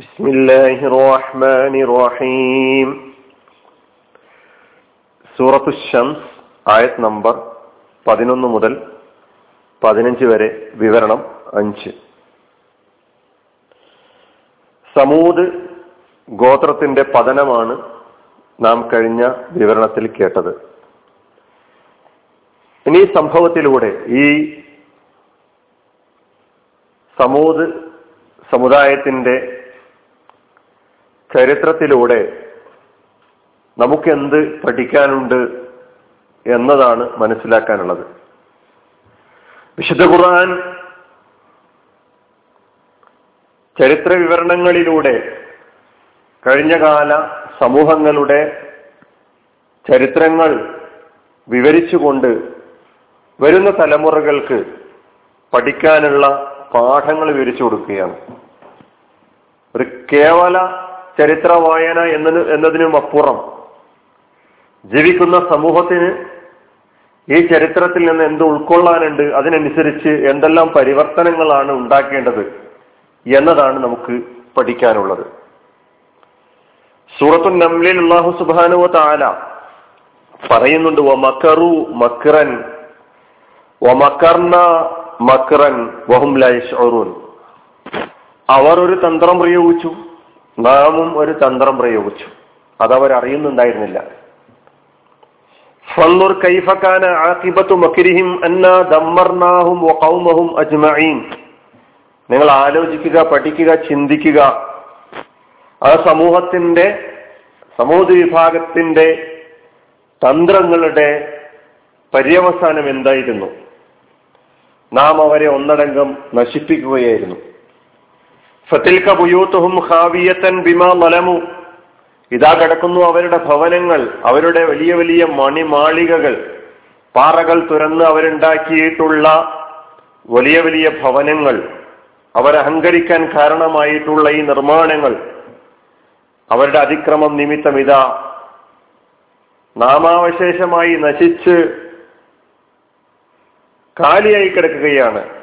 بسم الله الرحمن الرحيم സൂറത്തു ഷംസ് ആയത് നമ്പർ പതിനൊന്ന് മുതൽ പതിനഞ്ച് വരെ വിവരണം അഞ്ച് സമൂത് ഗോത്രത്തിന്റെ പതനമാണ് നാം കഴിഞ്ഞ വിവരണത്തിൽ കേട്ടത് ഇനി ഈ സംഭവത്തിലൂടെ ഈ സമൂത് സമുദായത്തിന്റെ ചരിത്രത്തിലൂടെ നമുക്കെന്ത് പഠിക്കാനുണ്ട് എന്നതാണ് മനസ്സിലാക്കാനുള്ളത്. വിശുദ്ധ ഖുർആൻ ചരിത്ര വിവരണങ്ങളിലൂടെ കഴിഞ്ഞകാല സമൂഹങ്ങളുടെ ചരിത്രങ്ങൾ വിവരിച്ചുകൊണ്ട് വരുന്ന തലമുറകൾക്ക് പഠിക്കാനുള്ള പാഠങ്ങൾ വിവരിച്ചു കൊടുക്കുകയാണ്. ഒരു കേവല ചരിത്ര വായന എന്നതിന് എന്നതിനും അപ്പുറം. ജീവിക്കുന്ന സമൂഹത്തിന് ഈ ചരിത്രത്തിൽ നിന്ന് എന്ത് ഉൾക്കൊള്ളാനുണ്ട് അതിനനുസരിച്ച് എന്തെല്ലാം പരിവർത്തനങ്ങളാണ് ഉണ്ടാക്കേണ്ടത് എന്നതാണ് നമുക്ക് പഠിക്കാനുള്ളത്. സൂറത്തു നംലിൽ അള്ളാഹു സുബാനുവ താല പറയുന്നുണ്ട് വ മക്കറു മക്റൻ വ മക്കർന മക്റൻ വഹും അവർ ഒരു തന്ത്രം പ്രയോഗിച്ചു. നാമും ഒരു തന്ത്രം പ്രയോഗിച്ചു. അതവർ അറിയുന്നുണ്ടായിരുന്നില്ല അന്ന ദമ്മർനാഹും അജ്മഈൻ. നിങ്ങൾ ആലോചിക്കുക പഠിക്കുക ചിന്തിക്കുക. ആ സമൂഹത്തിന്റെ സമൂഹ വിഭാഗത്തിന്റെ തന്ത്രങ്ങളുടെ പര്യവസാനം എന്തായിരുന്നു? നാം അവരെ ഒന്നടങ്കം നശിപ്പിക്കുകയായിരുന്നു. ബിമാ മലമു. ഇതാ കിടക്കുന്നു അവരുടെ ഭവനങ്ങൾ അവരുടെ വലിയ വലിയ മണിമാളികകൾ. പാറകൾ തുരന്ന് അവരുണ്ടാക്കിയിട്ടുള്ള വലിയ വലിയ ഭവനങ്ങൾ. അവരഹങ്കരിക്കാൻ കാരണമായിട്ടുള്ള ഈ നിർമ്മാണങ്ങൾ. അവരുടെ അതിക്രമം നിമിത്തം ഇതാ നാമാവശേഷമായി നശിച്ച് കാലിയായി കിടക്കുകയാണ്.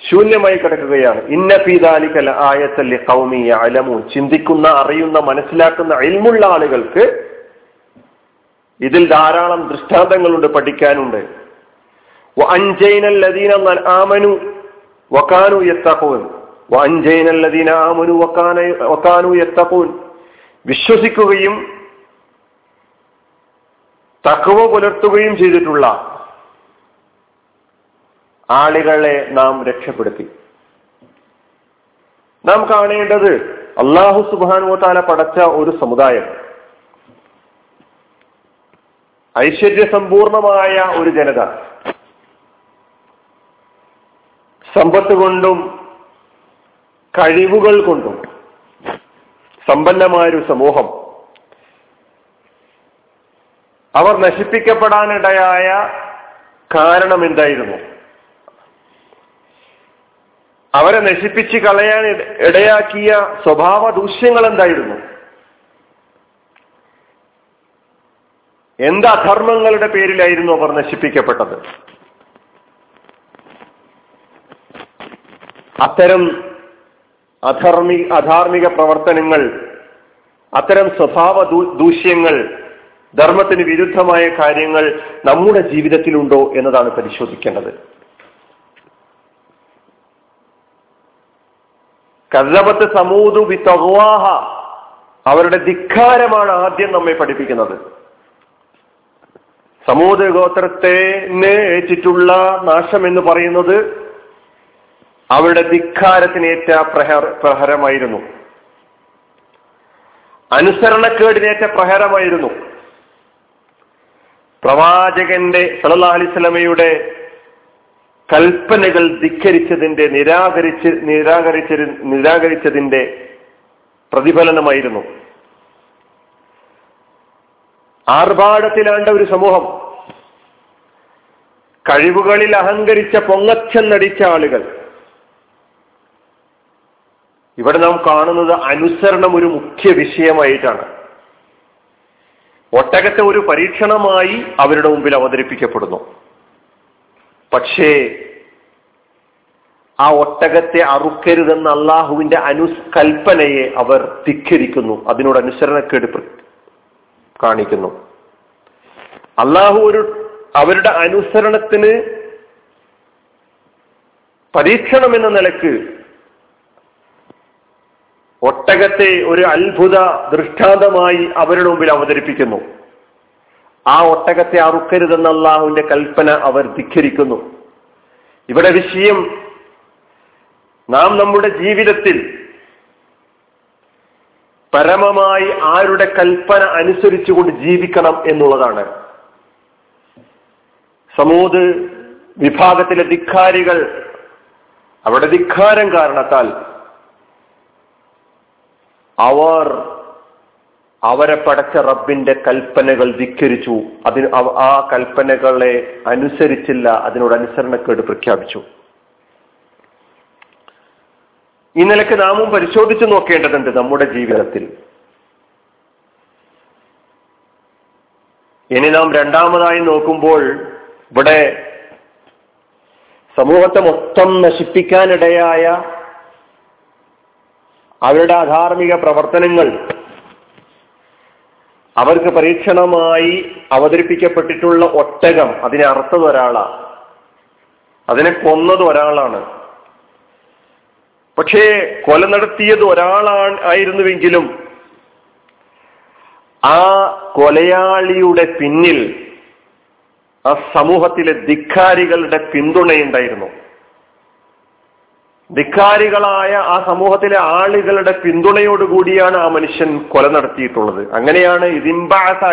ശൂന്യമായി കിടക്കുകയാണ്. ഇന്ന പീതാലിക്കൽ ആയത്തല്ലി കൗമിയ അലമു ചിന്തിക്കുന്ന അറിയുന്ന മനസ്സിലാക്കുന്ന അയൽമുള്ള ആളുകൾക്ക് ഇതിൽ ധാരാളം ദൃഷ്ടാന്തങ്ങളുണ്ട് പഠിക്കാനുണ്ട്. വിശ്വസിക്കുകയും തക്കവ പുലർത്തുകയും ചെയ്തിട്ടുള്ള ആളുകളെ നാം രക്ഷപ്പെടുത്തി. നാം കാണേണ്ടത് അള്ളാഹു സുബാനുവത്താല പടച്ച ഒരു സമുദായം. ഐശ്വര്യ സമ്പൂർണമായ ഒരു ജനത. സമ്പത്ത് കൊണ്ടും കഴിവുകൾ കൊണ്ടും സമ്പന്നമായൊരു സമൂഹം. അവർ നശിപ്പിക്കപ്പെടാനിടയായ കാരണം എന്തായിരുന്നു അവരെ നശിപ്പിച്ച് കളയാൻ ഇടയാക്കിയ സ്വഭാവ ദൂഷ്യങ്ങൾ എന്തായിരുന്നു എന്താ അധർമ്മങ്ങളുടെ പേരിലായിരുന്നു അവർ നശിപ്പിക്കപ്പെട്ടത്? അത്തരം അധർമ്മി അധാർമിക പ്രവർത്തനങ്ങൾ അത്തരം സ്വഭാവ ദൂഷ്യങ്ങൾ ധർമ്മത്തിന് വിരുദ്ധമായ കാര്യങ്ങൾ നമ്മുടെ ജീവിതത്തിലുണ്ടോ എന്നതാണ് പരിശോധിക്കേണ്ടത്. കല്ലബത്ത് സമൂതു വിതവാഹ അവരുടെ ധിക്കാരമാണ് ആദ്യം നമ്മെ പഠിപ്പിക്കുന്നത്. സമൂത് ഗോത്രത്തെ ഏറ്റിട്ടുള്ള നാശം എന്ന് പറയുന്നത് അവരുടെ ധിക്കാരത്തിനേറ്റ പ്രഹർ പ്രഹരമായിരുന്നു. അനുസരണക്കേടിനേറ്റ പ്രഹരമായിരുന്നു. പ്രവാചകന്റെ സലഹ് അലിസ്ലമയുടെ കൽപ്പനകൾ ധിക്കരിച്ചതിന്റെ നിരാകരിച്ച് നിരാകരിച്ച നിരാകരിച്ചതിന്റെ പ്രതിഫലനമായിരുന്നു. ആർഭാടത്തിലാണ്ട ഒരു സമൂഹം. കഴിവുകളിൽ അഹങ്കരിച്ച പൊങ്ങച്ചം പൊങ്ങച്ചെന്നടിച്ച ആളുകൾ. ഇവിടെ നാം കാണുന്നത് അനുസരണം ഒരു മുഖ്യ വിഷയമായിട്ടാണ്. ഒട്ടകത്തെ ഒരു പരീക്ഷണമായി അവരുടെ മുമ്പിൽ അവതരിപ്പിക്കപ്പെടുന്നു. പക്ഷേ ആ ഒട്ടകത്തെ അറുക്കരുതെന്ന അള്ളാഹുവിന്റെ അനുസ്കൽപ്പനയെ അവർ ധിക്കരിക്കുന്നു. അതിനോട് അനുസരണക്കേട് കാണിക്കുന്നു. അള്ളാഹു ഒരു അവരുടെ അനുസരണത്തിന് പരീക്ഷണം എന്ന നിലയ്ക്ക് ഒട്ടകത്തെ ഒരു അത്ഭുത ദൃഷ്ടാന്തമായി അവരുടെ മുമ്പിൽ അവതരിപ്പിക്കുന്നു. ആ ഒട്ടകത്തെ അറുക്കരുതെന്ന അള്ളാഹുവിന്റെ കൽപ്പന അവർ ധിഖരിക്കുന്നു ഇവിടെ വിഷയം നാം നമ്മുടെ ജീവിതത്തിൽ പരമമായി ആരുടെ കൽപ്പന അനുസരിച്ചുകൊണ്ട് ജീവിക്കണം എന്നുള്ളതാണ്. സമൂത് വിഭാഗത്തിലെ ധിക്കാരികൾ അവരുടെ ധിക്കാരം കാരണത്താൽ അവർ അവരെ പടച്ച റബ്ബിന്റെ കൽപ്പനകൾ ധിക്കരിച്ചു. അതിന് ആ കൽപ്പനകളെ അനുസരിച്ചില്ല. അതിനോട് അനുസരണക്കേട് പ്രഖ്യാപിച്ചു. ഈ നിലയ്ക്ക് നാമും പരിശോധിച്ചു നോക്കേണ്ടതുണ്ട് നമ്മുടെ ജീവിതത്തിൽ. ഇനി നാം രണ്ടാമതായി നോക്കുമ്പോൾ ഇവിടെ സമൂഹത്തെ മൊത്തം നശിപ്പിക്കാനിടയായ അവരുടെ അധാർമിക പ്രവർത്തനങ്ങൾ അവർക്ക് പരീക്ഷണമായി അവതരിപ്പിക്കപ്പെട്ടിട്ടുള്ള ഒട്ടകം അതിനെ അറുത്തത് ഒരാളാണ് അതിനെ കൊന്നത് ഒരാളാണ്. പക്ഷേ കൊല നടത്തിയത് ഒരാളാണ് ആയിരുന്നുവെങ്കിലും ആ കൊലയാളിയുടെ പിന്നിൽ ആ സമൂഹത്തിലെ ധിക്കാരികളുടെ പിന്തുണയുണ്ടായിരുന്നു. ധിക്കാരികളായ ആ സമൂഹത്തിലെ ആളുകളുടെ പിന്തുണയോടുകൂടിയാണ് ആ മനുഷ്യൻ കൊല നടത്തിയിട്ടുള്ളത്. അങ്ങനെയാണ് ഇതിംബാഹ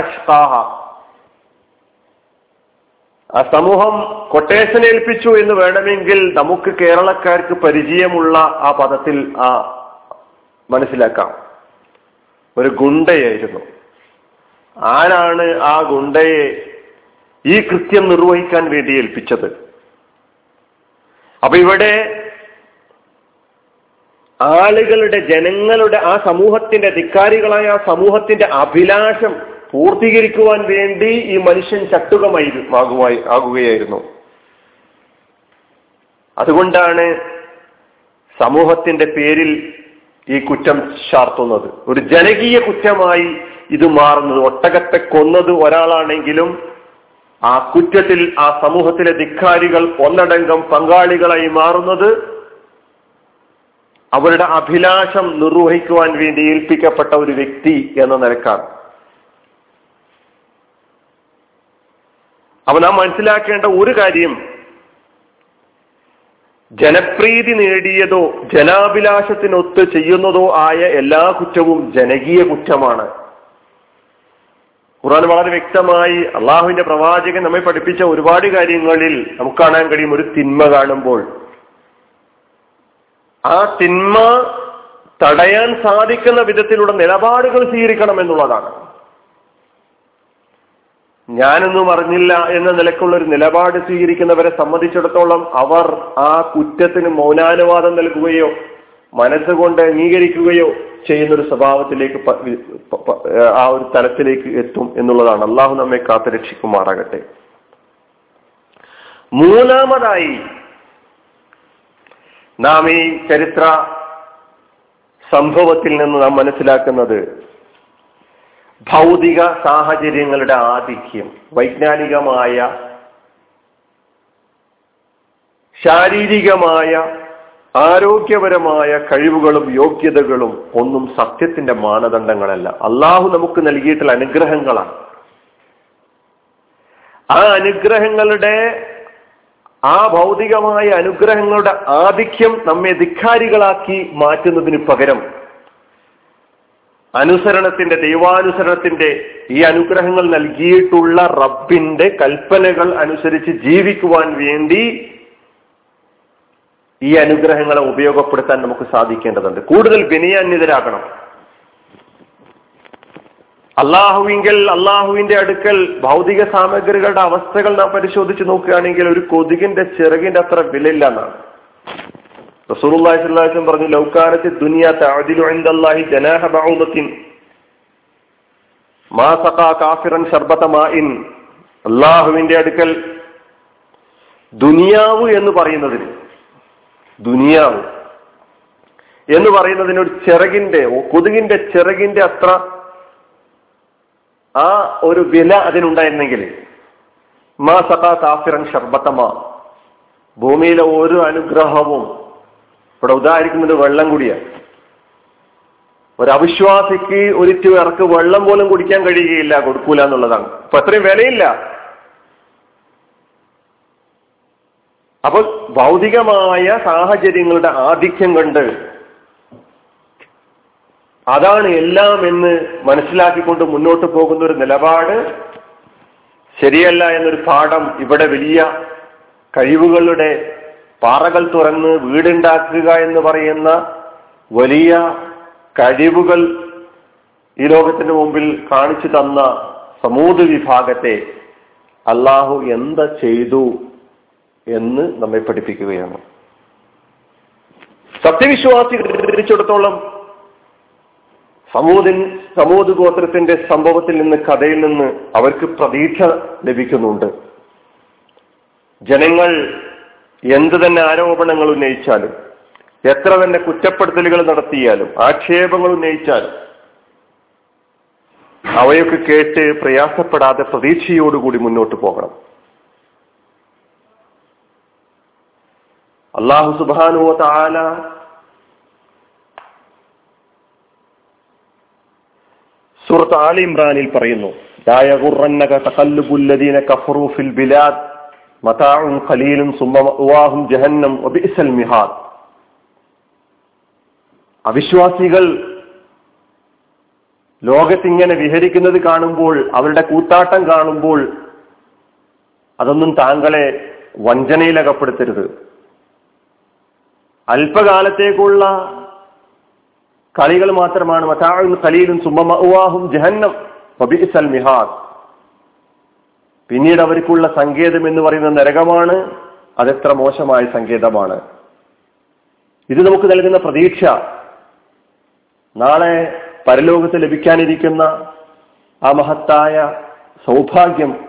ആ സമൂഹം കൊട്ടേഷൻ ഏൽപ്പിച്ചു എന്ന് വേണമെങ്കിൽ നമുക്ക് കേരളക്കാർക്ക് പരിചയമുള്ള ആ പദത്തിൽ ആ മനസ്സിലാക്കാം. ഒരു ഗുണ്ടയായിരുന്നു. ആരാണ് ആ ഗുണ്ടയെ ഈ കൃത്യം നിർവഹിക്കാൻ വേണ്ടി ഏൽപ്പിച്ചത്? അപ്പൊ ഇവിടെ ആളുകളുടെ ജനങ്ങളുടെ ആ സമൂഹത്തിന്റെ ധിക്കാരികളായ ആ സമൂഹത്തിന്റെ അഭിലാഷം പൂർത്തീകരിക്കുവാൻ വേണ്ടി ഈ മനുഷ്യൻ ചട്ടുകമായി ആകുകയായിരുന്നു. അതുകൊണ്ടാണ് സമൂഹത്തിന്റെ പേരിൽ ഈ കുറ്റം ചാർത്തുന്നത്. ഒരു ജനകീയ കുറ്റമായി ഇത് മാറുന്നത് ഒട്ടകത്തെ കൊന്നത് ഒരാളാണെങ്കിലും ആ കുറ്റത്തിൽ ആ സമൂഹത്തിലെ ധിക്കാരികൾ ഒന്നടങ്കം പങ്കാളികളായി മാറുന്നത് അവരുടെ അഭിലാഷം നിർവഹിക്കുവാൻ വേണ്ടി ഏൽപ്പിക്കപ്പെട്ട ഒരു വ്യക്തി എന്ന നിലക്കാണ്. അപ്പൊ നാം മനസ്സിലാക്കേണ്ട ഒരു കാര്യം ജനപ്രീതി നേടിയതോ ജനാഭിലാഷത്തിനൊത്ത് ചെയ്യുന്നതോ ആയ എല്ലാ കുറ്റവും ജനകീയ കുറ്റമാണ്. ഖുർആൻ വളരെ വ്യക്തമായി അള്ളാഹുവിന്റെ പ്രവാചകൻ നമ്മെ പഠിപ്പിച്ച ഒരുപാട് കാര്യങ്ങളിൽ നമുക്ക് കാണാൻ കഴിയും. ഒരു തിന്മ കാണുമ്പോൾ ആ തിന്മ തടയാൻ സാധിക്കുന്ന വിധത്തിലുള്ള നിലപാടുകൾ സ്വീകരിക്കണം എന്നുള്ളതാണ്. ഞാനൊന്നും അറിഞ്ഞില്ല എന്ന നിലക്കുള്ള ഒരു നിലപാട് സ്വീകരിക്കുന്നവരെ സംബന്ധിച്ചിടത്തോളം അവർ ആ കുറ്റത്തിന് മൗനാനുവാദം നൽകുകയോ മനസ്സുകൊണ്ട് അംഗീകരിക്കുകയോ ചെയ്യുന്ന ഒരു സ്വഭാവത്തിലേക്ക് ആ ഒരു തലത്തിലേക്ക് എത്തും എന്നുള്ളതാണ്. അള്ളാഹു നമ്മെ കാത്തുരക്ഷിക്കുമാറാകട്ടെ. മൂന്നാമതായി നാം ഈ ചരിത്ര സംഭവത്തിൽ നിന്ന് നാം മനസ്സിലാക്കുന്നത് ഭൗതിക സാഹചര്യങ്ങളുടെ ആധിക്യം വൈജ്ഞാനികമായ ശാരീരികമായ ആരോഗ്യപരമായ കഴിവുകളും യോഗ്യതകളും ഒന്നും സത്യത്തിന്റെ മാനദണ്ഡങ്ങളല്ല. അള്ളാഹു നമുക്ക് നൽകിയിട്ടുള്ള അനുഗ്രഹങ്ങളാണ്. ആ അനുഗ്രഹങ്ങളുടെ ആ ഭൗതികമായ അനുഗ്രഹങ്ങളുടെ ആധിക്യം നമ്മെ ധിക്കാരികളാക്കി മാറ്റുന്നതിന് പകരം അനുസരണത്തിന്റെ ദൈവാനുസരണത്തിന്റെ ഈ അനുഗ്രഹങ്ങൾ നൽകിയിട്ടുള്ള റബ്ബിന്റെ കൽപ്പനകൾ അനുസരിച്ച് ജീവിക്കുവാൻ വേണ്ടി ഈ അനുഗ്രഹങ്ങളെ ഉപയോഗപ്പെടുത്താൻ നമുക്ക് സാധിക്കേണ്ടതുണ്ട്. കൂടുതൽ വിനയാന്യതരാകണം അള്ളാഹുവിങ്കൽ അള്ളാഹുവിന്റെ അടുക്കൽ ഭൗതിക സാമഗ്രികളുടെ അവസ്ഥകൾ നാം പരിശോധിച്ച് നോക്കുകയാണെങ്കിൽ ഒരു കൊതുകിന്റെ ചിറകിന്റെ അത്ര വിലയില്ല എന്നാണ്. റസൂലുള്ളാഹി അലൈഹി പറഞ്ഞു ലൗകാനത്തെ ദുനിയ തഅദിലു ഇൻദല്ലാഹി ജനാഹ മാ സഖാ കാഫിറൻ അള്ളാഹുവിന്റെ അടുക്കൽ ദുനിയാവ് എന്ന് പറയുന്നതിന് ദുനിയാവ് എന്ന് പറയുന്നതിന് ഒരു ചിറകിന്റെ കൊതുകിന്റെ ചിറകിന്റെ അത്ര ആ ഒരു വില അതിനുണ്ടായിരുന്നെങ്കിൽ മാ സഖാ താഫിറൻ ഷർബത്തമ ഭൂമിയിലെ ഒരു അനുഗ്രഹവും ഇവിടെ ഉദാഹരിക്കുന്നത് വെള്ളം കൂടിയാണ് ഒരു അവിശ്വാസിക്ക് ഒരിറ്റു ഇറക്ക് വെള്ളം പോലും കുടിക്കാൻ കഴിയുകയില്ല കൊടുക്കൂല എന്നുള്ളതാണ്. അപ്പൊ അത്രയും വിലയില്ല. അപ്പോൾ ഭൗതികമായ സാഹചര്യങ്ങളുടെ ആധിക്യം കണ്ട് അതാണ് എല്ലാം എന്ന് മനസ്സിലാക്കിക്കൊണ്ട് മുന്നോട്ട് പോകുന്ന ഒരു നിലപാട്. ശരിയല്ല എന്നൊരു പാഠം ഇവിടെ വലിയ കഴിവുകളുടെ പാറകൾ തുറന്ന് വീടുണ്ടാക്കുക എന്ന് പറയുന്ന വലിയ കഴിവുകൾ ഈ ലോകത്തിന് മുമ്പിൽ കാണിച്ചു തന്ന സമൂത് വിഭാഗത്തെ അള്ളാഹു എന്താ ചെയ്തു എന്ന് നമ്മെ പഠിപ്പിക്കുകയാണ്. സത്യവിശ്വാസി തിരിച്ചിടത്തോളം സമൂതിൻ സമൂത് ഗോത്രത്തിന്റെ സംഭവത്തിൽ നിന്ന് കഥയിൽ നിന്ന് അവർക്ക് പ്രതീക്ഷ ലഭിക്കുന്നുണ്ട്. ജനങ്ങൾ എന്ത് തന്നെ ആരോപണങ്ങൾ ഉന്നയിച്ചാലും എത്ര തന്നെ കുറ്റപ്പെടുത്തലുകൾ നടത്തിയാലും ആക്ഷേപങ്ങൾ ഉന്നയിച്ചാലും അവയൊക്കെ കേട്ട് പ്രയാസപ്പെടാതെ പ്രതീക്ഷയോടുകൂടി മുന്നോട്ട് പോകണം. അള്ളാഹു സുബാനുവ സൂറത്ത് ഇമ്രാനിൽ പറയുന്നു അവിശ്വാസികൾ ലോകത്തിങ്ങനെ വിഹരിക്കുന്നത് കാണുമ്പോൾ അവരുടെ കൂത്താട്ടം കാണുമ്പോൾ അതൊന്നും താങ്കളെ വഞ്ചനയിലകപ്പെടുത്തരുത്. അല്പകാലത്തേക്കുള്ള കളികൾ മാത്രമാണ്. മതാഴും കലീലും സുമമാഹും ജഹന്നം. മിഹാദ്. പിന്നീട് അവർക്കുള്ള സങ്കേതം എന്ന് പറയുന്ന നരകമാണ്. അതെത്ര മോശമായ സങ്കേതമാണ്. ഇത് നമുക്ക് നൽകുന്ന പ്രതീക്ഷ. നാളെ പരലോകത്ത് ലഭിക്കാനിരിക്കുന്ന ആ മഹത്തായ സൗഭാഗ്യം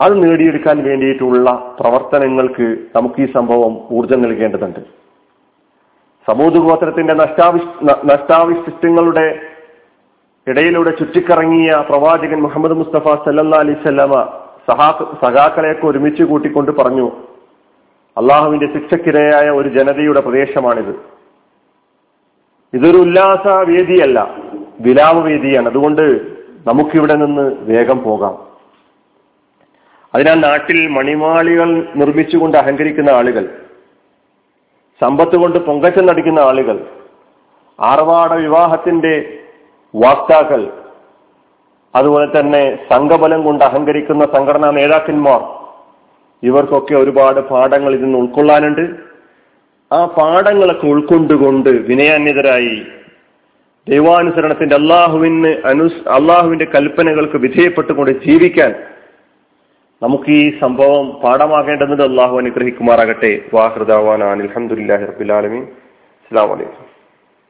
അത് നേടിയെടുക്കാൻ വേണ്ടിയിട്ടുള്ള പ്രവർത്തനങ്ങൾക്ക് നമുക്ക് ഈ സംഭവം ഊർജം നൽകേണ്ടതുണ്ട്. സമൂഹ ഗോത്രത്തിന്റെ നഷ്ടാവിഷ് നഷ്ടാവിശിഷ്ടങ്ങളുടെ ഇടയിലൂടെ ചുറ്റിക്കറങ്ങിയ പ്രവാചകൻ മുഹമ്മദ് മുസ്തഫ സല്ലാ അലിസ്വല്ലാമ സഹാ സഖാക്കളെയൊക്കെ ഒരുമിച്ച് കൂട്ടിക്കൊണ്ട് പറഞ്ഞു അള്ളാഹുവിന്റെ ശിക്ഷക്കിരയായ ഒരു ജനതയുടെ പ്രദേശമാണിത്. ഇതൊരു ഉല്ലാസ വേദിയല്ല വിലാപ വേദിയാണ്. അതുകൊണ്ട് നമുക്കിവിടെ നിന്ന് വേഗം പോകാം. അതിനാൽ നാട്ടിൽ മണിമാളികൾ നിർമ്മിച്ചുകൊണ്ട് അഹങ്കരിക്കുന്ന ആളുകൾ സമ്പത്ത് കൊണ്ട് പൊങ്കച്ചം നടിക്കുന്ന ആളുകൾ ആർവാട വിവാഹത്തിന്റെ വാക്താക്കൾ അതുപോലെ തന്നെ സംഘബലം കൊണ്ട് അഹങ്കരിക്കുന്ന സംഘടനാ നേതാക്കന്മാർ ഇവർക്കൊക്കെ ഒരുപാട് പാഠങ്ങൾ ഇതിൽ നിന്ന് ഉൾക്കൊള്ളാനുണ്ട്. ആ പാഠങ്ങളൊക്കെ ഉൾക്കൊണ്ടുകൊണ്ട് വിനയാന്യതരായി ദൈവാനുസരണത്തിന്റെ അള്ളാഹുവിന് അനു അള്ളാഹുവിന്റെ കൽപ്പനകൾക്ക് വിധേയപ്പെട്ടുകൊണ്ട് ജീവിക്കാൻ നമുക്ക് ഈ സംഭവം പാഠമാകേണ്ടതുണ്ട് അള്ളാഹു അനുഗ്രഹിക്കുമാറാകട്ടെ. വാഹൃദാവാൻ അലഹമുല്ലാഹി റബുലാലമീൻ അസ്സാം വലൈക്കും